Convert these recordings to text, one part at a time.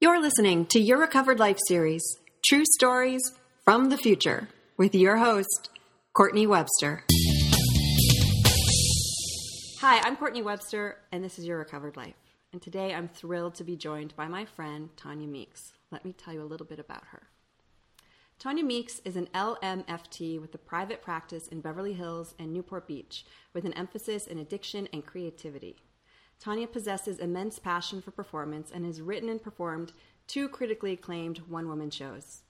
You're listening to Your Recovered Life series, True Stories from the Future, with your host, Courtney Webster. Hi, I'm Courtney Webster, and this is Your Recovered Life. And today I'm thrilled to be joined by my friend, Tanya Meeks. Let me tell you a little bit about her. Tanya Meeks is an LMFT with a private practice in Beverly Hills and Newport Beach, with an emphasis in addiction and creativity. Tanya possesses immense passion for performance and has written and performed two critically acclaimed one woman shows.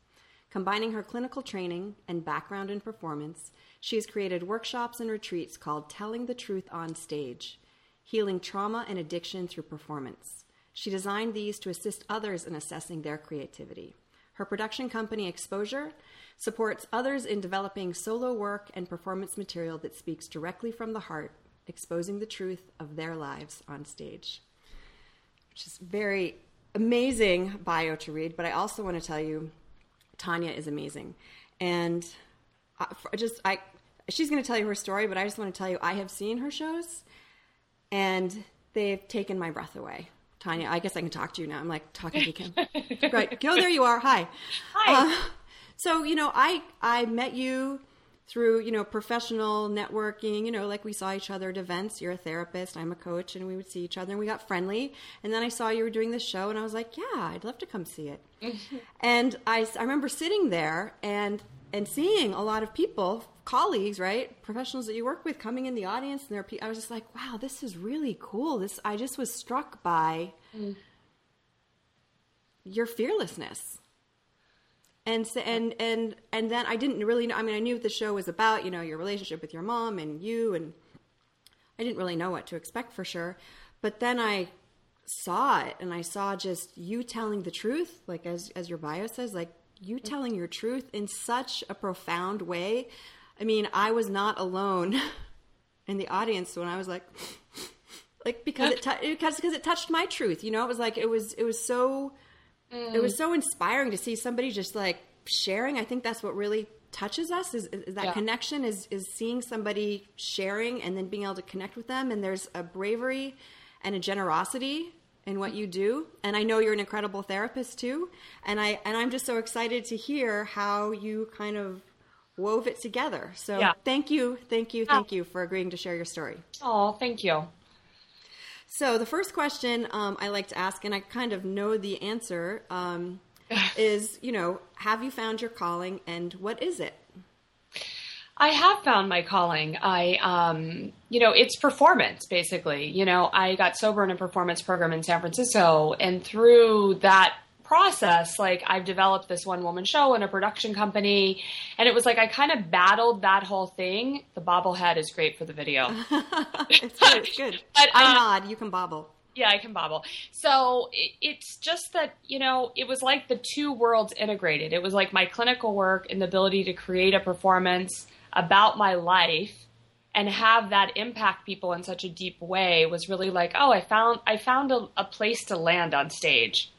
Combining her clinical training and background in performance, she has created workshops and retreats called Telling the Truth on Stage Healing Trauma and Addiction Through Performance. She designed these to assist others in assessing their creativity. Her production company, Exposure, supports others in developing solo work and performance material that speaks directly from the heart, exposing the truth of their lives on stage. Which is very amazing bio to read, but I also want to tell you Tanya is amazing. And I, just I she's going to tell you her story, but I just want to tell you I have seen her shows and they've taken my breath away. Tanya, I guess I can talk to you now. I'm like talking to Kim. right. Go, there you are. Hi. Hi. Uh, so, you know, I, I met you through, you know, professional networking, you know, like we saw each other at events. You're a therapist, I'm a coach, and we would see each other and we got friendly. And then I saw you were doing this show and I was like, yeah, I'd love to come see it. and I, I remember sitting there and, and seeing a lot of people colleagues, right, professionals that you work with, coming in the audience, and there, I was just like, wow, this is really cool. This I just was struck by mm. your fearlessness, and so, and and and then I didn't really know. I mean, I knew what the show was about. You know, your relationship with your mom and you, and I didn't really know what to expect for sure. But then I saw it, and I saw just you telling the truth, like as as your bio says, like you telling your truth in such a profound way I mean, I was not alone in the audience when I was like, like because it t- because because it touched my truth. You know, it was like it was it was so mm. it was so inspiring to see somebody just like sharing. I think that's what really touches us is, is that yeah. connection is is seeing somebody sharing and then being able to connect with them. And there's a bravery and a generosity in what you do and i know you're an incredible therapist too and i and i'm just so excited to hear how you kind of wove it together. So yeah. thank you, thank you, thank you for agreeing to share your story. Oh, thank you. So the first question um, I like to ask, and I kind of know the answer, um, is you know, have you found your calling, and what is it? I have found my calling. I, um, you know, it's performance basically. You know, I got sober in a performance program in San Francisco, and through that process, like I've developed this one woman show and a production company. And it was like I kind of battled that whole thing. The bobblehead is great for the video. it's good. It's good. but, I um, nod. You can bobble. Yeah, I can bobble. So it, it's just that, you know, it was like the two worlds integrated. It was like my clinical work and the ability to create a performance about my life and have that impact people in such a deep way was really like, oh, I found I found a, a place to land on stage.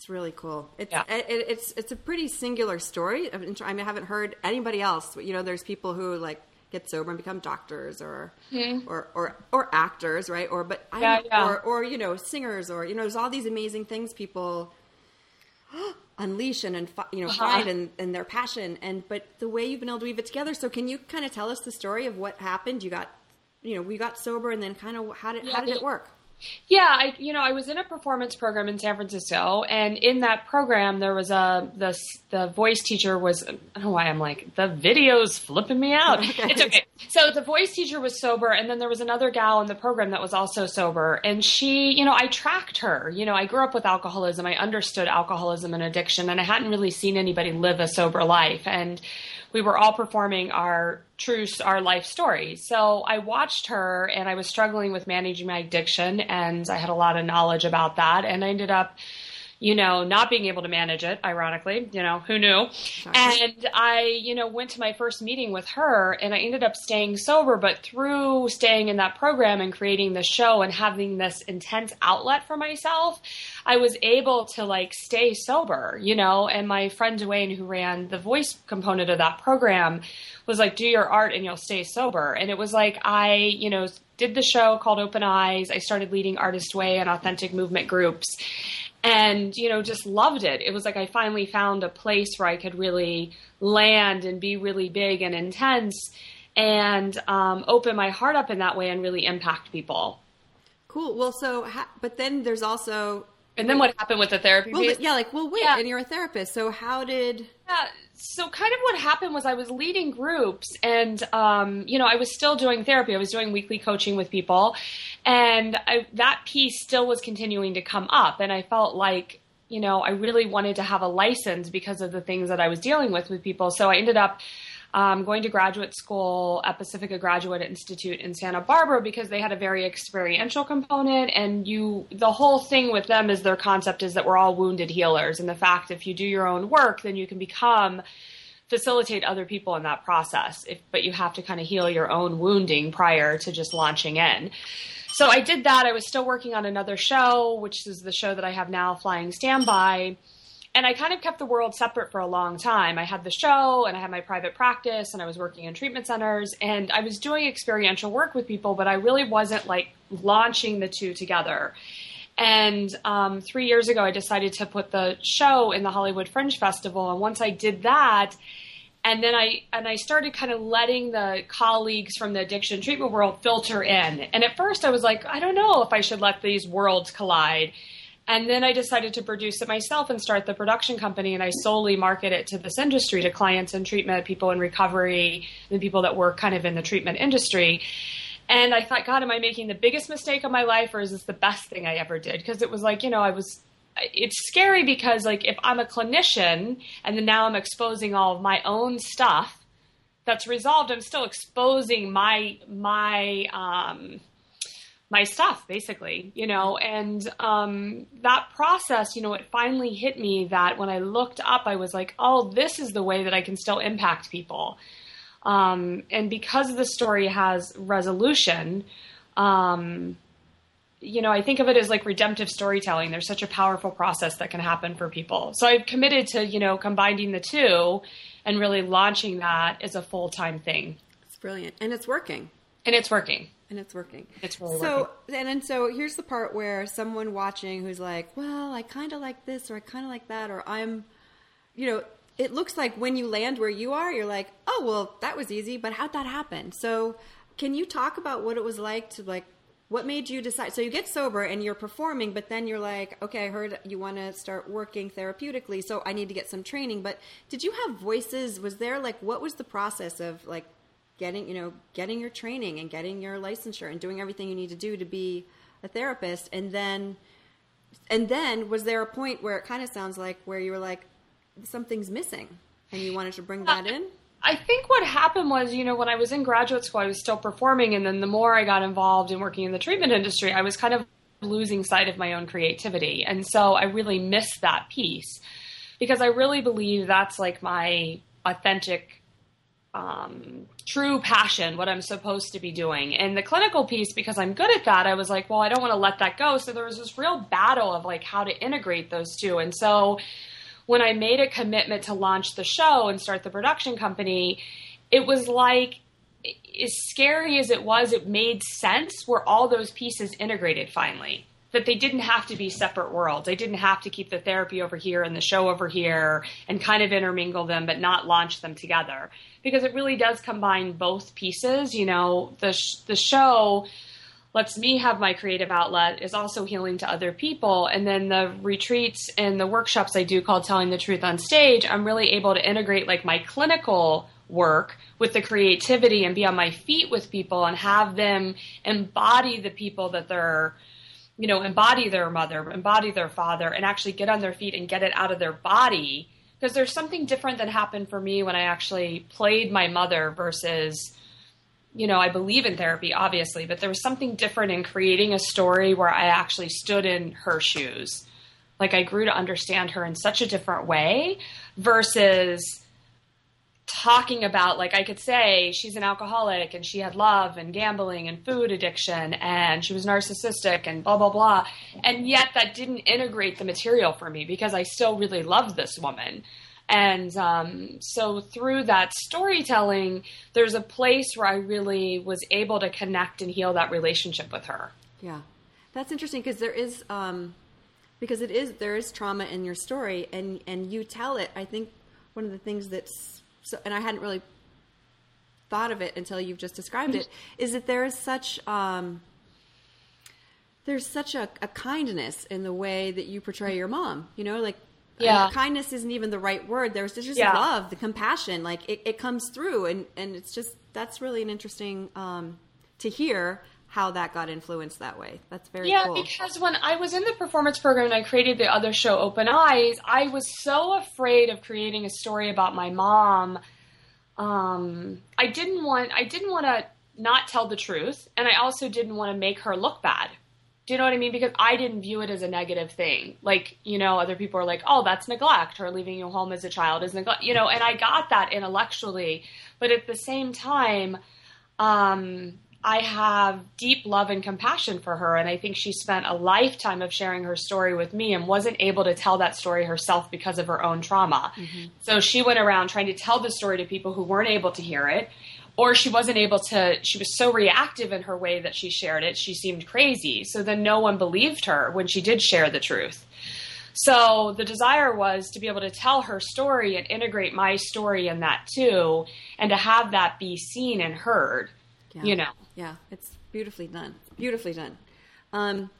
It's really cool. It's yeah. it, it's it's a pretty singular story. I mean, I haven't heard anybody else. You know, there's people who like get sober and become doctors or mm-hmm. or, or or actors, right? Or but I yeah, yeah. or or you know singers or you know there's all these amazing things people unleash and, and you know uh-huh. find and, and their passion and but the way you've been able to weave it together. So can you kind of tell us the story of what happened? You got you know we got sober and then kind of how did how did it work? Yeah, I you know I was in a performance program in San Francisco, and in that program there was a the the voice teacher was I don't know why I'm like the video's flipping me out. It's okay. So the voice teacher was sober, and then there was another gal in the program that was also sober, and she you know I tracked her. You know I grew up with alcoholism, I understood alcoholism and addiction, and I hadn't really seen anybody live a sober life, and we were all performing our true our life story. So I watched her and I was struggling with managing my addiction and I had a lot of knowledge about that and I ended up you know, not being able to manage it, ironically, you know, who knew? And I, you know, went to my first meeting with her and I ended up staying sober, but through staying in that program and creating the show and having this intense outlet for myself, I was able to like stay sober, you know, and my friend Dwayne who ran the voice component of that program was like, do your art and you'll stay sober. And it was like, I, you know, did the show called Open Eyes. I started leading Artist Way and authentic movement groups and you know just loved it. It was like i finally found a place where i could really land and be really big and intense and um, open my heart up in that way and really impact people. Cool. Well so ha- but then there's also and then what happened with the therapy well, yeah like well wait yeah. and you're a therapist so how did yeah so kind of what happened was I was leading groups and, um, you know, I was still doing therapy. I was doing weekly coaching with people and I, that piece still was continuing to come up. And I felt like, you know, I really wanted to have a license because of the things that I was dealing with with people. So I ended up um, going to graduate school at Pacifica Graduate Institute in Santa Barbara because they had a very experiential component. And you, the whole thing with them is their concept is that we're all wounded healers. And the fact if you do your own work, then you can become facilitate other people in that process. If, but you have to kind of heal your own wounding prior to just launching in. So I did that. I was still working on another show, which is the show that I have now, Flying Standby and I kind of kept the world separate for a long time. I had the show and I had my private practice and I was working in treatment centers and I was doing experiential work with people, but I really wasn't like launching the two together. And um, three years ago, I decided to put the show in the Hollywood Fringe Festival. And once I did that, and then I and I started kind of letting the colleagues from the addiction treatment world filter in. And at first, I was like, I don't know if I should let these worlds collide. And then I decided to produce it myself and start the production company. And I solely market it to this industry, to clients in treatment, people in recovery, the people that work kind of in the treatment industry. And I thought, God, am I making the biggest mistake of my life or is this the best thing I ever did? Because it was like, you know, I was, it's scary because like if I'm a clinician and then now I'm exposing all of my own stuff that's resolved, I'm still exposing my, my, um, my stuff basically you know? And um, that process you know it finally hit me that when i looked up i was like oh this is the way that i can still impact people. Um, and because the story has resolution um, you know i think of it as like redemptive storytelling. There's such a powerful process that can happen for people. So i've committed to you know combining the two and really launching that as a full-time thing. It's brilliant. And it's working. And it's working and it's working. It's really so, working. And, and so here's the part where someone watching who's like, well, I kind of like this or I kind of like that, or I'm, you know, it looks like when you land where you are, you're like, oh, well, that was easy, but how'd that happen? So can you talk about what it was like to like, what made you decide? So you get sober and you're performing, but then you're like, okay, I heard you want to start working therapeutically, so I need to get some training. But did you have voices? Was there like, what was the process of like getting you know getting your training and getting your licensure and doing everything you need to do to be a therapist and then and then was there a point where it kind of sounds like where you were like something's missing and you wanted to bring that in I think what happened was, you know, when I was in graduate school, I was still performing, and then the more I got involved in working in the treatment industry, I was kind of losing sight of my own creativity. And so I really missed that piece because I really believe that's like my authentic um, true passion, what I'm supposed to be doing. And the clinical piece, because I'm good at that, I was like, well, I don't want to let that go. So there was this real battle of like how to integrate those two. And so when I made a commitment to launch the show and start the production company, it was like, as scary as it was, it made sense where all those pieces integrated finally that they didn't have to be separate worlds. They didn't have to keep the therapy over here and the show over here and kind of intermingle them, but not launch them together because it really does combine both pieces. You know, the sh- the show lets me have my creative outlet is also healing to other people and then the retreats and the workshops I do called telling the truth on stage I'm really able to integrate like my clinical work with the creativity and be on my feet with people and have them embody the people that they're you know, embody their mother, embody their father, and actually get on their feet and get it out of their body. Because there's something different that happened for me when I actually played my mother versus, you know, I believe in therapy, obviously, but there was something different in creating a story where I actually stood in her shoes. Like I grew to understand her in such a different way versus talking about like I could say she's an alcoholic and she had love and gambling and food addiction and she was narcissistic and blah blah blah. And yet that didn't integrate the material for me because I still really loved this woman. And um, so through that storytelling there's a place where I really was able to connect and heal that relationship with her. Yeah. That's interesting because there is um, because it is there is trauma in your story and and you tell it. I think one of the things that's so and i hadn't really thought of it until you've just described it is that there is such um there's such a, a kindness in the way that you portray your mom you know like yeah. kindness isn't even the right word there's just Yeah. love the compassion like it, it comes through and and it's just that's really an interesting um to hear how that got influenced that way that's very Yeah, cool because when I was in the performance program and I created the other show, Open Eyes, I was so afraid of creating a story about my mom. Um, I didn't want I didn't want to not tell the truth, and I also didn't want to make her look bad. Do you know what I mean? Because I didn't view it as a negative thing. Like, you know, other people are like, oh, that's neglect, or leaving you home as a child is neglect, you know, and I got that intellectually. But at the same time, um, I have deep love and compassion for her. And I think she spent a lifetime of sharing her story with me and wasn't able to tell that story herself because of her own trauma. Mm-hmm. So she went around trying to tell the story to people who weren't able to hear it. Or she wasn't able to, she was so reactive in her way that she shared it, she seemed crazy. So then no one believed her when she did share the truth. So the desire was to be able to tell her story and integrate my story in that too, and to have that be seen and heard. Yeah. You know. Yeah, it's beautifully done. Beautifully done. Um,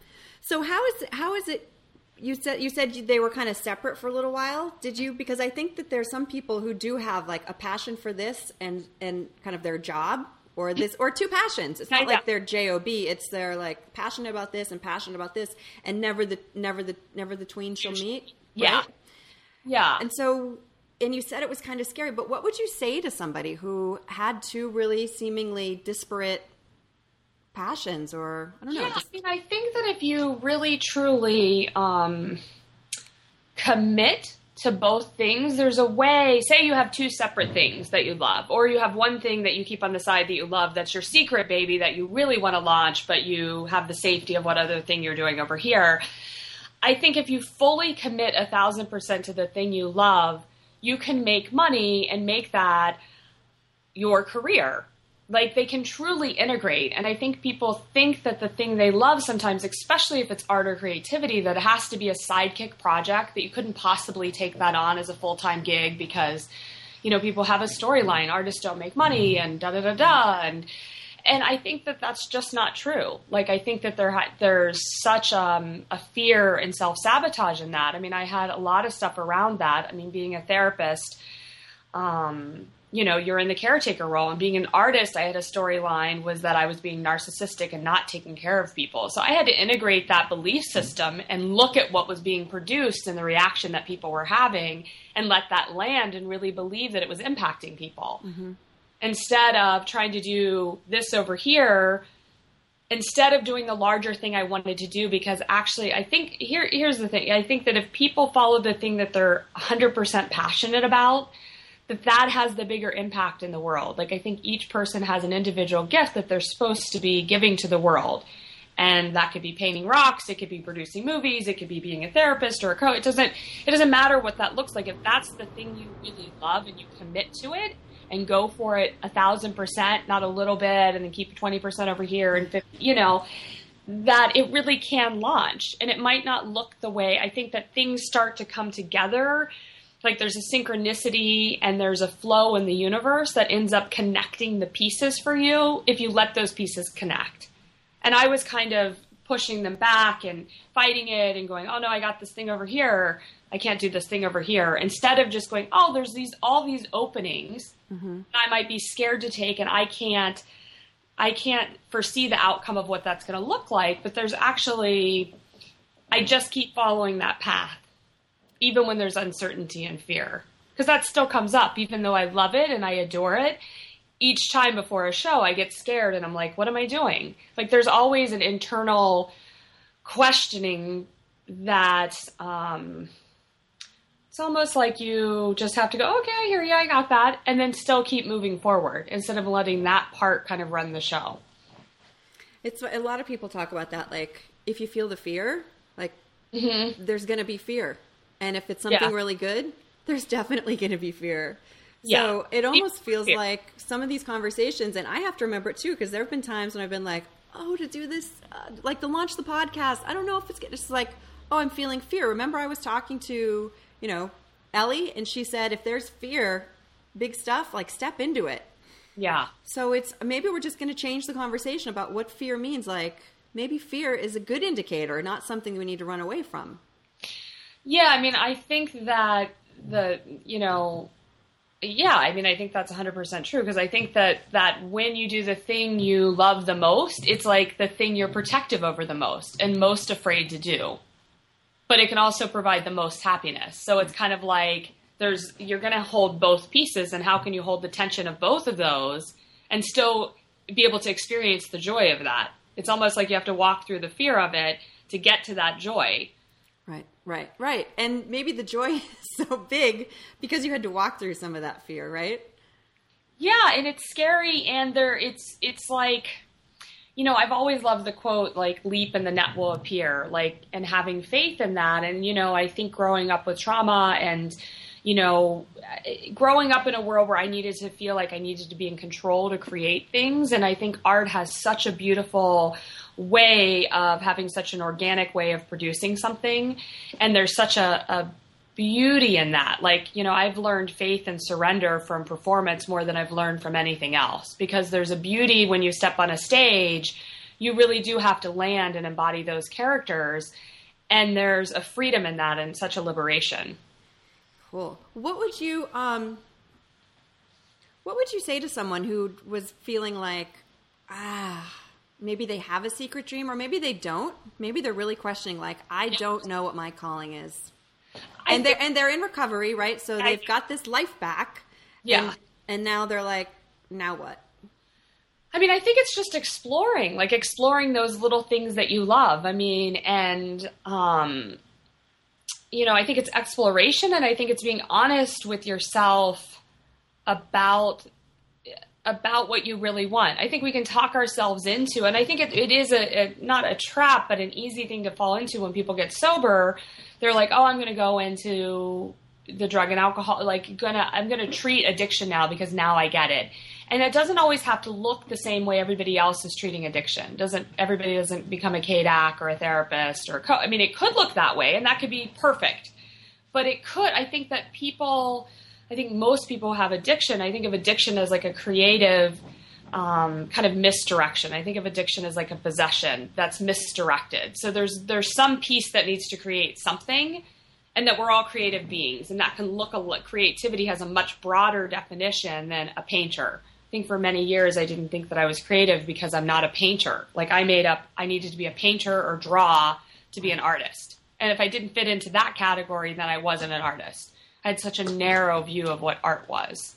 so how is it, how is it? You said you said they were kind of separate for a little while. Did you? Because I think that there's some people who do have like a passion for this and and kind of their job or this or two passions. It's not like they're job. It's they're like passionate about this and passionate about this, and never the never the never the tween shall meet. Yeah. Yeah. And so, and you said it was kind of scary, but what would you say to somebody who had two really seemingly disparate passions or, I don't know, Yeah, just, I mean, I think that if you really truly um, commit to both things, there's a way. Say you have two separate things that you love, or you have one thing that you keep on the side that you love that's your secret baby that you really want to launch, but you have the safety of what other thing you're doing over here. I think if you fully commit a thousand percent to the thing you love, you can make money and make that your career. Like they can truly integrate. And I think people think that the thing they love sometimes, especially if it's art or creativity, that it has to be a sidekick project, that you couldn't possibly take that on as a full time gig because, you know, people have a storyline, artists don't make money and da da da da. And, and I think that that's just not true. Like I think that there ha- there's such um, a fear and self sabotage in that. I mean, I had a lot of stuff around that. I mean, being a therapist, um, you know, you're in the caretaker role, and being an artist, I had a storyline was that I was being narcissistic and not taking care of people. So I had to integrate that belief system and look at what was being produced and the reaction that people were having, and let that land and really believe that it was impacting people. Mm-hmm. Instead of trying to do this over here instead of doing the larger thing I wanted to do because actually I think here here's the thing. I think that if people follow the thing that they're 100% passionate about that that has the bigger impact in the world. Like I think each person has an individual gift that they're supposed to be giving to the world. And that could be painting rocks it could be producing movies it could be being a therapist or a coach. It doesn't it doesn't matter what that looks like. If that's the thing you really love and you commit to it and go for it a thousand percent not a little bit and then keep 20% over here and 50, you know that it really can launch. And it might not look the way i think that things start to come together like there's a synchronicity and there's a flow in the universe that ends up connecting the pieces for you if you let those pieces connect and I was kind of pushing them back and fighting it and going, "Oh no, I got this thing over here. I can't do this thing over here." Instead of just going, "Oh, there's these all these openings mm-hmm. that I might be scared to take and I can't I can't foresee the outcome of what that's going to look like, but there's actually I just keep following that path even when there's uncertainty and fear because that still comes up even though I love it and I adore it each time before a show, I get scared and I'm like, what am I doing? Like, there's always an internal questioning that um, it's almost like you just have to go, okay, here yeah I got that, and then still keep moving forward instead of letting that part kind of run the show. it's a lot of people talk about that. Like, if you feel the fear, like, there's going to be fear. And if it's something. Yeah. really good, there's definitely going to be fear. Yeah. So it almost feels Fear. like some of these conversations, and I have to remember it too, because there have been times when I've been like, oh, to do this, uh, like to launch the podcast, I don't know if it's just like, oh, I'm feeling fear. Remember, I was talking to, you know, Ellie, and she said, if there's fear, big stuff, like step into it. Yeah. So it's maybe we're just going to change the conversation about what fear means. Like maybe fear is a good indicator, not something we need to run away from. Yeah, I mean, I think that the, you know, yeah, I mean, I think that's 100% true because I think that that when you do the thing you love the most, it's like the thing you're protective over the most and most afraid to do. But it can also provide the most happiness. So it's kind of like there's you're going to hold both pieces and how can you hold the tension of both of those and still be able to experience the joy of that. It's almost like you have to walk through the fear of it to get to that joy. Right, right, right. And maybe the joy is so big because you had to walk through some of that fear, right? Yeah, and it's scary and there it's it's like you know, I've always loved the quote like leap and the net will appear, like and having faith in that and you know, I think growing up with trauma and you know, growing up in a world where I needed to feel like I needed to be in control to create things and I think art has such a beautiful way of having such an organic way of producing something. And there's such a, a beauty in that. Like, you know, I've learned faith and surrender from performance more than I've learned from anything else because there's a beauty when you step on a stage. You really do have to land and embody those characters. And there's a freedom in that and such a liberation. Cool. What would you um what would you say to someone who was feeling like ah maybe they have a secret dream or maybe they don't? Maybe they're really questioning like i don't know what my calling is. And they're and they're in recovery right? So they've got this life back yeah. and, and now they're like now what? I mean, I think it's just exploring, like exploring those little things that you love. I mean, and um, you know, I think it's exploration, and I think it's being honest with yourself about about what you really want. I think we can talk ourselves into, and I think it, it is a, a, not a trap, but an easy thing to fall into when people get sober. They're like, "Oh, I'm going to go into the drug and alcohol. Like, gonna I'm going to treat addiction now because now I get it." And it doesn't always have to look the same way everybody else is treating addiction. Doesn't everybody doesn't become a KDAC or a therapist or a co- I mean, it could look that way, and that could be perfect. But it could. I think that people I think most people have addiction. I think of addiction as like a creative um, kind of misdirection. I think of addiction as like a possession that's misdirected. So there's there's some piece that needs to create something, and that we're all creative beings, and that can look a creativity has a much broader definition than a painter. I think for many years I didn't think that I was creative because I'm not a painter. Like I made up I needed to be a painter or draw to be an artist. And if I didn't fit into that category, then I wasn't an artist. I had such a narrow view of what art was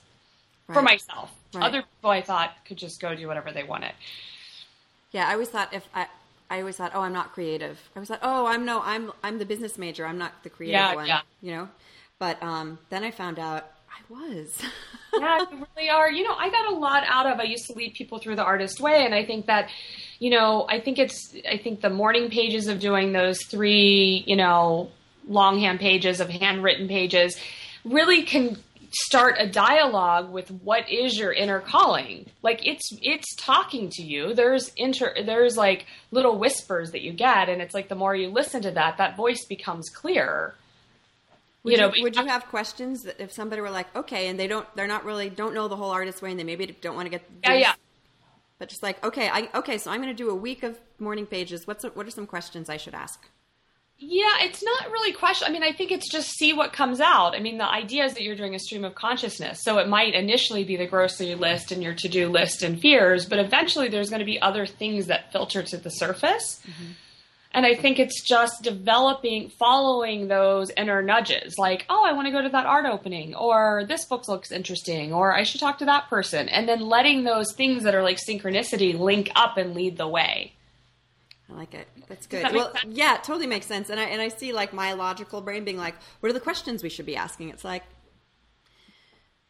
right. for myself. Right. Other people I thought could just go do whatever they wanted. Yeah, I always thought if I I always thought, oh, I'm not creative. I was like, oh, I'm no, I'm I'm the business major. I'm not the creative yeah, one. Yeah. You know, but um, then I found out I was. yeah, you really are. You know, I got a lot out of. I used to lead people through the artist way, and I think that, you know, I think it's. I think the morning pages of doing those three, you know, longhand pages of handwritten pages really can start a dialogue with what is your inner calling like it's it's talking to you there's inter there's like little whispers that you get and it's like the more you listen to that that voice becomes clearer would you know you, would you have questions that if somebody were like okay and they don't they're not really don't know the whole artist way and they maybe don't want to get yeah yeah but just like okay i okay so i'm going to do a week of morning pages what's what are some questions i should ask yeah, it's not really question. I mean, I think it's just see what comes out. I mean, the idea is that you're doing a stream of consciousness. So it might initially be the grocery list and your to do list and fears, but eventually there's going to be other things that filter to the surface. Mm-hmm. And I think it's just developing, following those inner nudges like, oh, I want to go to that art opening, or this book looks interesting, or I should talk to that person. And then letting those things that are like synchronicity link up and lead the way. I like it. That's good. That well, sense? yeah, it totally makes sense. And I and I see like my logical brain being like, what are the questions we should be asking? It's like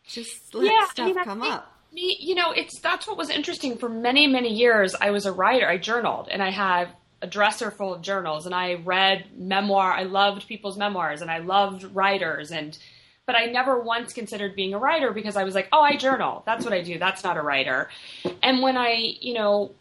just let yeah, stuff I mean, come think, up. Me, you know, it's that's what was interesting for many many years. I was a writer. I journaled, and I had a dresser full of journals, and I read memoir. I loved people's memoirs, and I loved writers, and but I never once considered being a writer because I was like, oh, I journal. That's what I do. That's not a writer. And when I, you know,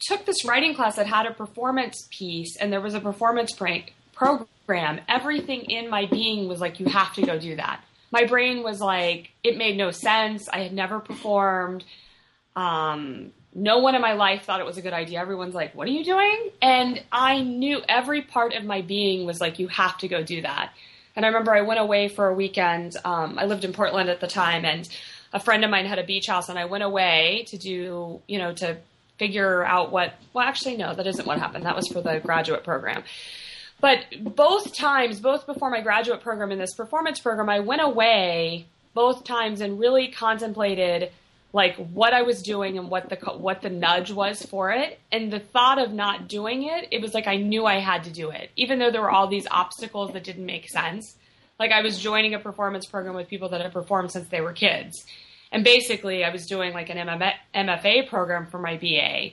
took this writing class that had a performance piece, and there was a performance program program, everything in my being was like, you have to go do that. My brain was like, it made no sense. I had never performed. Um, no one in my life thought it was a good idea. Everyone's like, what are you doing? And I knew every part of my being was like, you have to go do that. And I remember I went away for a weekend. Um, I lived in Portland at the time, and a friend of mine had a beach house, and I went away to do, you know, to figure out what. Well, actually, no, that isn't what happened. That was for the graduate program. But both times, both before my graduate program and this performance program, I went away both times and really contemplated like what I was doing and what the what the nudge was for it. And the thought of not doing it, it was like I knew I had to do it, even though there were all these obstacles that didn't make sense. Like I was joining a performance program with people that had performed since they were kids, and basically I was doing like an MFA program for my BA.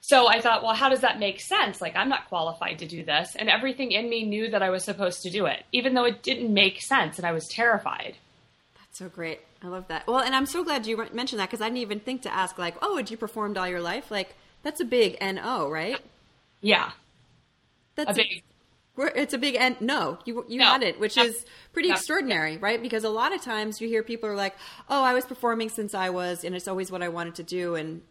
So I thought, well, how does that make sense? Like I'm not qualified to do this, and everything in me knew that I was supposed to do it, even though it didn't make sense, and I was terrified. So great. I love that. Well, and I'm so glad you mentioned that because I didn't even think to ask, like, oh, had you performed all your life? Like, that's a big NO, right? Yeah. That's a big. A, it's a big N. No, you you no. had it, which no. is pretty no. extraordinary, right? Because a lot of times you hear people are like, "Oh, I was performing since I was, and it's always what I wanted to do," and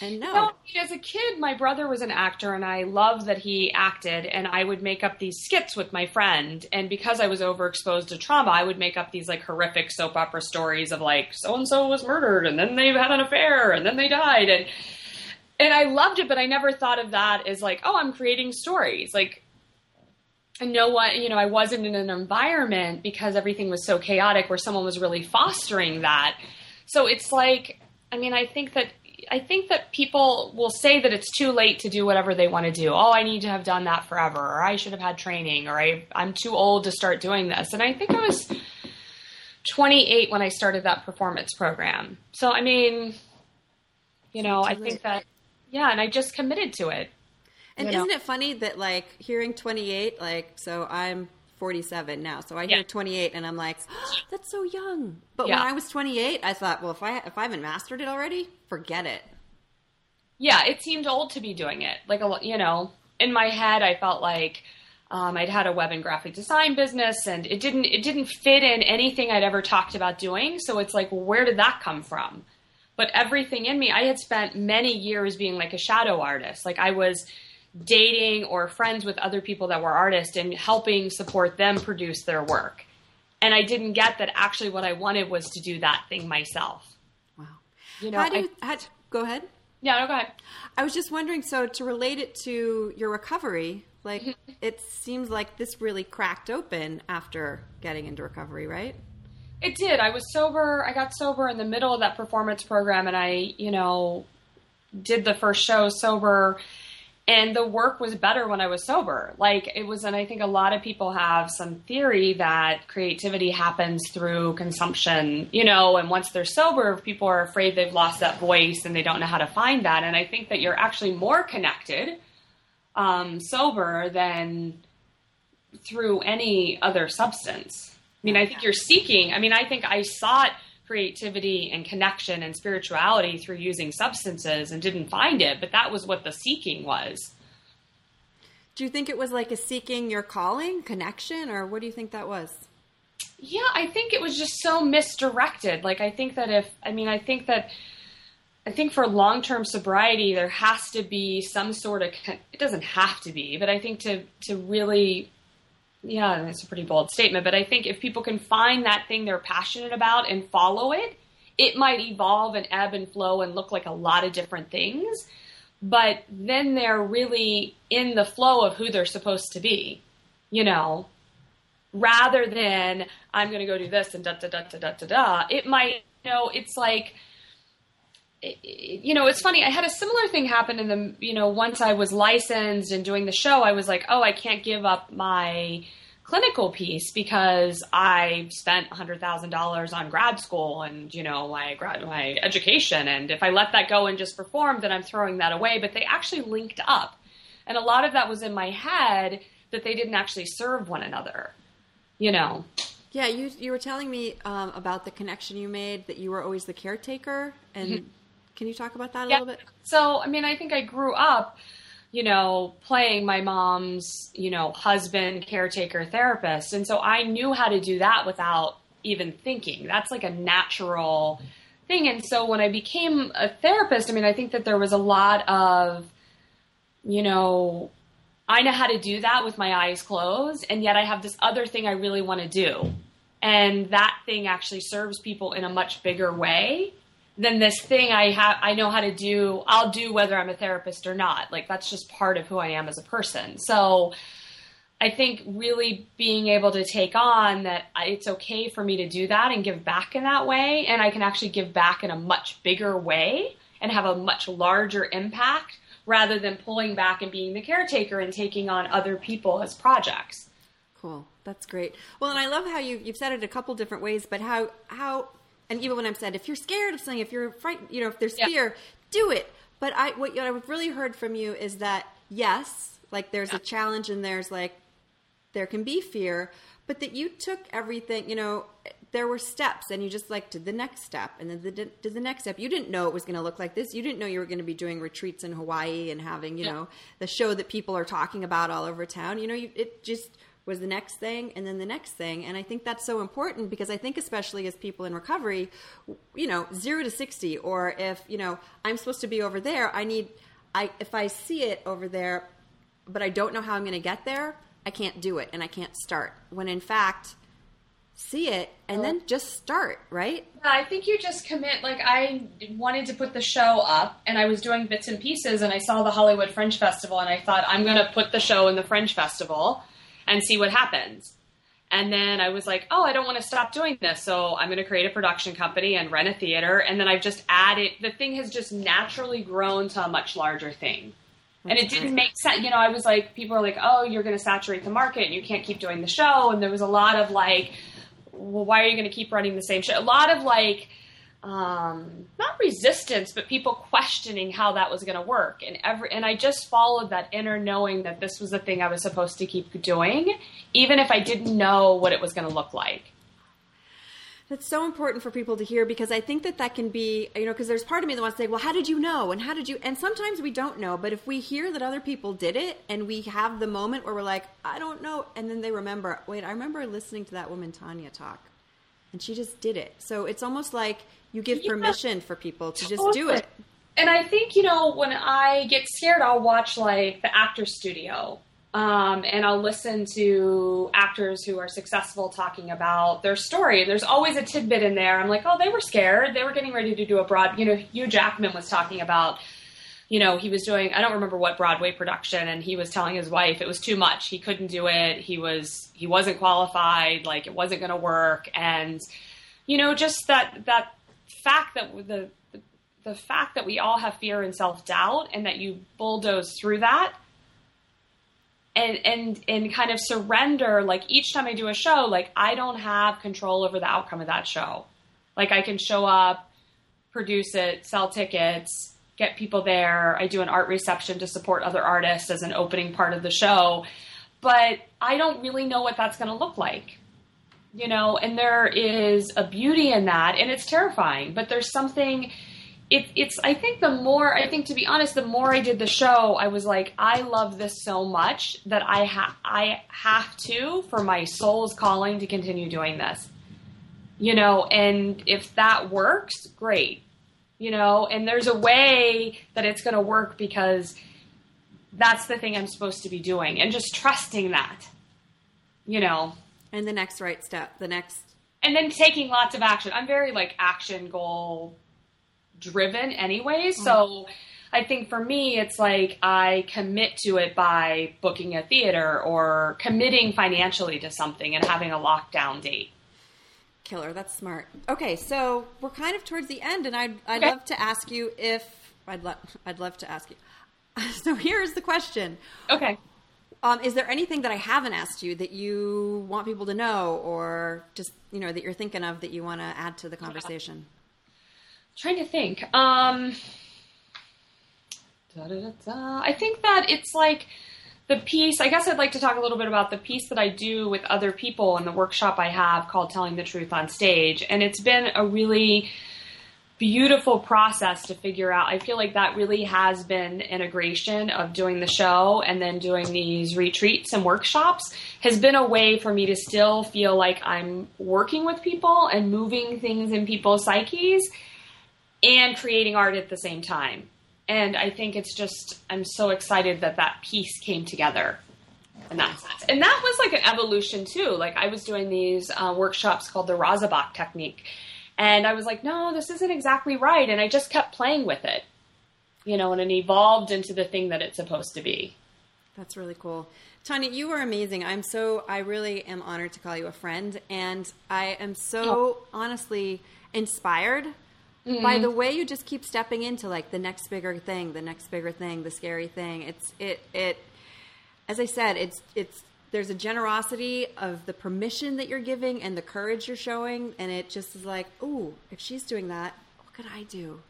and no. As a kid, my brother was an actor, and I loved that he acted. And I would make up these skits with my friend. And because I was overexposed to trauma, I would make up these like horrific soap opera stories of like so and so was murdered, and then they had an affair, and then they died, and and I loved it. But I never thought of that as like, oh, I'm creating stories. Like, I know what you know. I wasn't in an environment because everything was so chaotic where someone was really fostering that. So it's like, I mean, I think that I think that people will say that it's too late to do whatever they want to do. Oh, I need to have done that forever, or I should have had training, or I, I'm too old to start doing this. And I think I was 28 when I started that performance program. So, I mean, you know, I think that, yeah, and I just committed to it. And isn't it funny that, like, hearing 28, like, so I'm 47 now. So I hear yeah. 28 and I'm like, oh, that's so young. But yeah. when I was 28, I thought, well, if I if I haven't mastered it already, forget it. Yeah, it seemed old to be doing it. Like a you know, in my head, I felt like um, I'd had a web and graphic design business, and it didn't it didn't fit in anything I'd ever talked about doing. So it's like, well, where did that come from? But everything in me, I had spent many years being like a shadow artist. Like I was dating or friends with other people that were artists and helping support them produce their work. And I didn't get that actually what I wanted was to do that thing myself. Wow. You know, how do you, I, how, go ahead. Yeah, no, go ahead. I was just wondering, so to relate it to your recovery, like mm-hmm. it seems like this really cracked open after getting into recovery, right? It did. I was sober. I got sober in the middle of that performance program, and I, you know, did the first show sober and the work was better when I was sober. Like it was, and I think a lot of people have some theory that creativity happens through consumption, you know, and once they're sober, people are afraid they've lost that voice and they don't know how to find that. And I think that you're actually more connected um, sober than through any other substance. I mean, I think you're seeking, I mean, I think I sought creativity and connection and spirituality through using substances and didn't find it, but that was what the seeking was. Do you think it was like a seeking your calling, connection, or what do you think that was? Yeah, I think it was just so misdirected. Like, I think that if, I mean, I think that, I think for long term sobriety, there has to be some sort of, it doesn't have to be, but I think to, to really yeah, that's a pretty bold statement, but I think if people can find that thing they're passionate about and follow it, it might evolve and ebb and flow and look like a lot of different things. But then they're really in the flow of who they're supposed to be, you know, rather than I'm going to go do this and da da da da da da da. It might, you know, it's like, you know, it's funny. I had a similar thing happen in the, you know, once I was licensed and doing the show, I was like, oh, I can't give up my clinical piece because I spent $100,000 on grad school and, you know, my grad, my education. And if I let that go and just perform, then I'm throwing that away. But they actually linked up. And a lot of that was in my head that they didn't actually serve one another, you know. Yeah, you you were telling me um, about the connection you made that you were always the caretaker, and mm-hmm. Can you talk about that a yeah. little bit? So, I mean, I think I grew up you know, playing my mom's, you know, husband, caretaker, therapist. And so I knew how to do that without even thinking. That's like a natural thing. And so when I became a therapist, I mean, I think that there was a lot of, you know, I know how to do that with my eyes closed, and yet I have this other thing I really want to do. And that thing actually serves people in a much bigger way than this thing I have I know how to do I'll do whether I'm a therapist or not. Like that's just part of who I am as a person. So I think really being able to take on that it's okay for me to do that and give back in that way and I can actually give back in a much bigger way and have a much larger impact rather than pulling back and being the caretaker and taking on other people as projects. Cool. That's great. Well, and I love how you you've said it a couple different ways, but how how and even when I'm said, if you're scared of something, if you're frightened, you know, if there's yeah. fear, do it. But I, what, what I've really heard from you is that yes, like there's yeah. a challenge and there's like, there can be fear, but that you took everything, you know, there were steps and you just like did the next step and then the, did the next step. You didn't know it was going to look like this. You didn't know you were going to be doing retreats in Hawaii and having, you yeah. know, the show that people are talking about all over town. You know, you, it just, was the next thing and then the next thing. And i think that's so important because i think especially as people in recovery you know 0 to 60 or if you know i'm supposed to be over there i need i if i see it over there but i don't know how i'm going to get there i can't do it and i can't start. When in fact see it and then oh. just start right? Yeah i think you just commit like i wanted to put the show up and i was doing bits and pieces and i saw the hollywood fringe festival and i thought i'm going to put the show in the fringe festival and see what happens. And then I was like, oh, I don't want to stop doing this. So I'm going to create a production company and rent a theater. And then I've just added, the thing has just naturally grown to a much larger thing. and it didn't make sense. You know, I was like, people are like, oh, you're going to saturate the market and you can't keep doing the show. And there was a lot of like, well, why are you going to keep running the same show? A lot of like, um, not resistance, but people questioning how that was going to work. And every, and I just followed that inner knowing that this was the thing I was supposed to keep doing, even if I didn't know what it was going to look like. That's so important for people to hear because I think that that can be, you know, because there's part of me that wants to say, well, how did you know? And how did you? And sometimes we don't know, but if we hear that other people did it and we have the moment where we're like, I don't know, and then they remember, wait, I remember listening to that woman Tanya talk and she just did it. So it's almost like you give permission yeah, for people to just do it. And I think, you know, when I get scared, I'll watch like the actor studio. Um, and I'll listen to actors who are successful talking about their story. There's always a tidbit in there. I'm like, oh, they were scared. They were getting ready to do a broad, you know, Hugh Jackman was talking about, you know, he was doing, I don't remember what Broadway production, and he was telling his wife it was too much. He couldn't do it. He was, he wasn't qualified. Like it wasn't going to work. And, you know, just that, that fact that the, the fact that we all have fear and self doubt, and that you bulldoze through that, and and and kind of surrender. Like each time I do a show, like I don't have control over the outcome of that show. Like I can show up, produce it, sell tickets, get people there. I do an art reception to support other artists as an opening part of the show, but I don't really know what that's going to look like you know, and there is a beauty in that, and it's terrifying, but there's something. It, it's I think the more I think to be honest, the more I did the show, I was like, I love this so much that I ha- I have to for my soul's calling to continue doing this, you know, and if that works, great, you know, and there's a way that it's going to work because that's the thing I'm supposed to be doing, and just trusting that, you know. And the next right step, the next. And then taking lots of action. I'm very like action goal driven anyway. Mm-hmm. So I think for me, it's like I commit to it by booking a theater or committing financially to something and having a lockdown date. Killer. That's smart. Okay, so we're kind of towards the end, and I'd I'd okay. love to ask you if I'd love I'd love to ask you. So here's the question. Okay. Um, is there anything that I haven't asked you that you want people to know, or just you know that you're thinking of that you want to add to the conversation? I'm trying to think. Um, I think that it's like the piece. I guess I'd like to talk a little bit about the piece that I do with other people in the workshop I have called "Telling the Truth on Stage," and it's been a really beautiful process to figure out. I feel like that really has been integration of doing the show and then doing these retreats and workshops has been a way for me to still feel like I'm working with people and moving things in people's psyches and creating art at the same time. And I think it's just, I'm so excited that that piece came together in that sense. And that was like an evolution too. Like I was doing these uh, workshops called the Rosebach technique and I was like, no, this isn't exactly right. And I just kept playing with it, you know, and it evolved into the thing that it's supposed to be. That's really cool. Tonya, you are amazing. I'm so, I really am honored to call you a friend. And I am so oh. honestly inspired mm-hmm. by the way you just keep stepping into like the next bigger thing, the next bigger thing, the scary thing. It's, it, it, as I said, it's, it's, there's a generosity of the permission that you're giving and the courage you're showing and it just is like oh if she's doing that what could i do?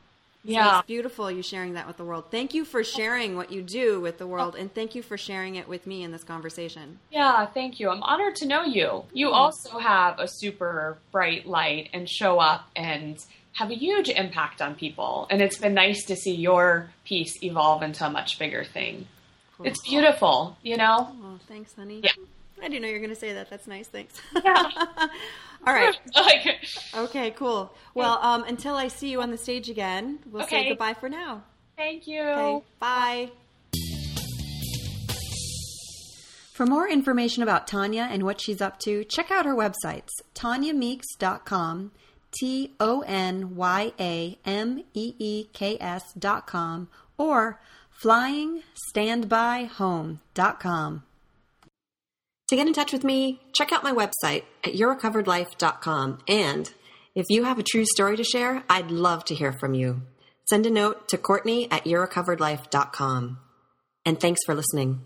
Yeah so it's beautiful you sharing that with the world. Thank you for sharing what you do with the world and thank you for sharing it with me in this conversation. Yeah thank you. I'm honored to know you. You mm-hmm. also have a super bright light and show up and have a huge impact on people and it's been nice to see your piece evolve into a much bigger thing. It's beautiful, you know? Oh, thanks, honey. Yeah. I didn't know you were going to say that. That's nice. Thanks. Yeah. All right. okay, cool. Well, um, until I see you on the stage again, we'll okay. say goodbye for now. Thank you. Okay, bye. For more information about Tonya and what she's up to, check out her websites, tonyameeks.com, T O N Y A M E E K S.com, or flyingstandbyhome.com. To get in touch with me, check out my website at yourrecoveredlife.com. And if you have a true story to share, I'd love to hear from you. Send a note to Courtney at yourrecoveredlife.com. And thanks for listening.